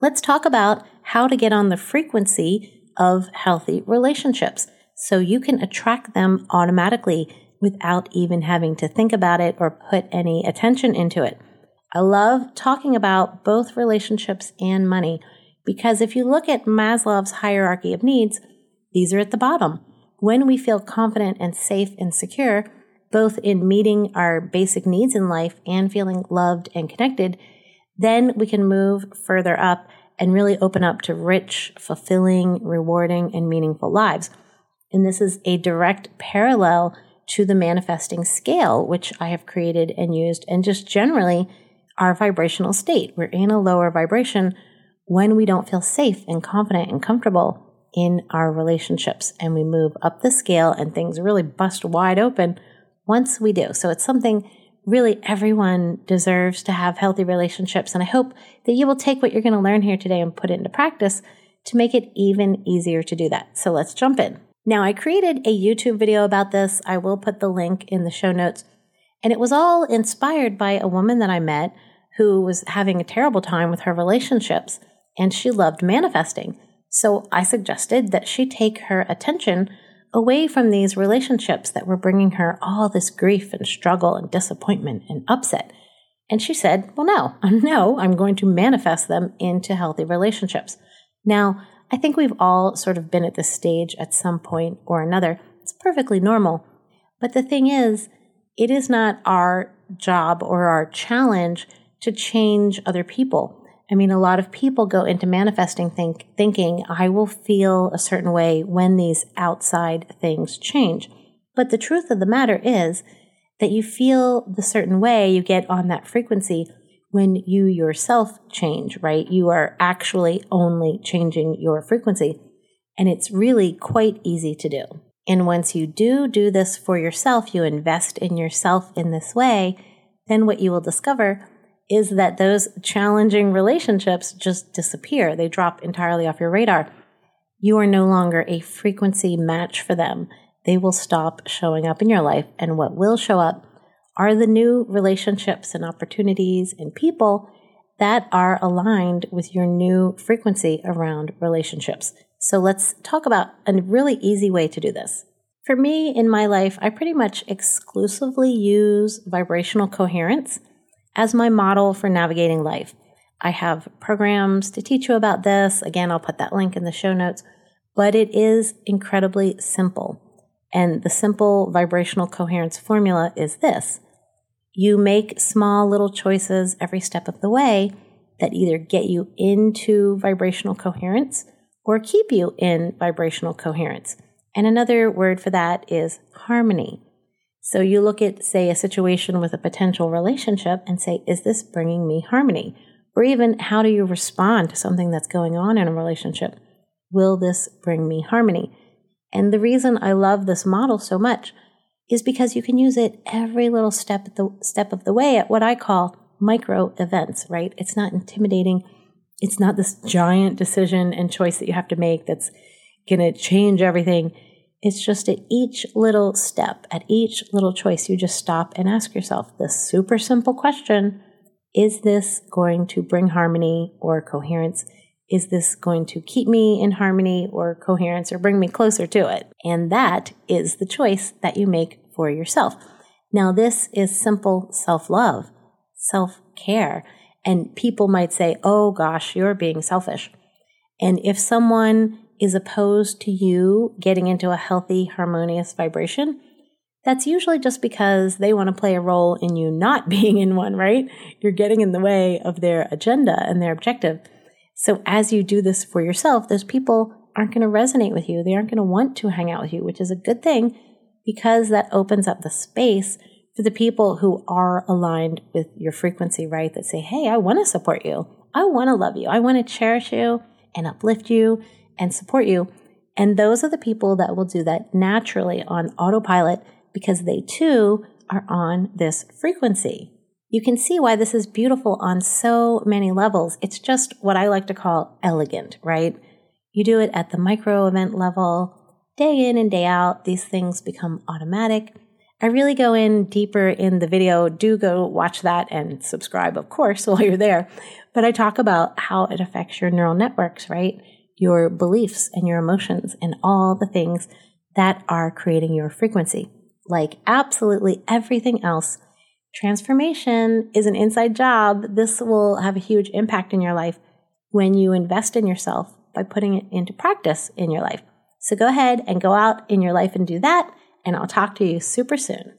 let's talk about how to get on the frequency of healthy relationships so you can attract them automatically without even having to think about it or put any attention into it. I love talking about both relationships and money because if you look at Maslow's hierarchy of needs, these are at the bottom. When we feel confident and safe and secure, both in meeting our basic needs in life and feeling loved and connected, then we can move further up and really open up to rich, fulfilling, rewarding, and meaningful lives. And this is a direct parallel to the manifesting scale, which I have created and used, and just generally our vibrational state. We're in a lower vibration when we don't feel safe and confident and comfortable in our relationships. And we move up the scale and things really bust wide open once we do. So it's something really everyone deserves to have healthy relationships. And I hope that you will take what you're going to learn here today and put it into practice to make it even easier to do that. So let's jump in. Now, I created a YouTube video about this. I will put the link in the show notes. And it was all inspired by a woman that I met who was having a terrible time with her relationships and she loved manifesting. So I suggested that she take her attention away from these relationships that were bringing her all this grief and struggle and disappointment and upset. And she said, Well, no, no, I'm going to manifest them into healthy relationships. Now, I think we've all sort of been at this stage at some point or another. It's perfectly normal. But the thing is, it is not our job or our challenge to change other people. I mean, a lot of people go into manifesting think, thinking, I will feel a certain way when these outside things change. But the truth of the matter is that you feel the certain way, you get on that frequency when you yourself change, right? You are actually only changing your frequency. And it's really quite easy to do. And once you do do this for yourself, you invest in yourself in this way, then what you will discover is that those challenging relationships just disappear. They drop entirely off your radar. You are no longer a frequency match for them. They will stop showing up in your life. And what will show up are the new relationships and opportunities and people that are aligned with your new frequency around relationships. So let's talk about a really easy way to do this. For me in my life, I pretty much exclusively use vibrational coherence as my model for navigating life. I have programs to teach you about this. Again, I'll put that link in the show notes, but it is incredibly simple. And the simple vibrational coherence formula is this. You make small little choices every step of the way that either get you into vibrational coherence or keep you in vibrational coherence. And another word for that is harmony. So you look at, say, a situation with a potential relationship and say, is this bringing me harmony? Or even, how do you respond to something that's going on in a relationship? Will this bring me harmony? And the reason I love this model so much is because you can use it every little step the step of the way at what I call micro events, right? It's not intimidating. It's not this giant decision and choice that you have to make that's going to change everything. It's just at each little step, at each little choice, you just stop and ask yourself this super simple question Is this going to bring harmony or coherence? Is this going to keep me in harmony or coherence or bring me closer to it? And that is the choice that you make for yourself. Now, this is simple self love, self care. And people might say, oh gosh, you're being selfish. And if someone is opposed to you getting into a healthy, harmonious vibration, that's usually just because they want to play a role in you not being in one, right? You're getting in the way of their agenda and their objective. So as you do this for yourself, those people aren't going to resonate with you. They aren't going to want to hang out with you, which is a good thing because that opens up the space for the people who are aligned with your frequency, right? That say, Hey, I want to support you. I want to love you. I want to cherish you and uplift you and support you. And those are the people that will do that naturally on autopilot because they too are on this frequency. You can see why this is beautiful on so many levels. It's just what I like to call elegant, right? You do it at the micro event level, day in and day out, these things become automatic. I really go in deeper in the video. Do go watch that and subscribe, of course, while you're there. But I talk about how it affects your neural networks, right? Your beliefs and your emotions and all the things that are creating your frequency. Like absolutely everything else, transformation is an inside job. This will have a huge impact in your life when you invest in yourself by putting it into practice in your life. So go ahead and go out in your life and do that and I'll talk to you super soon.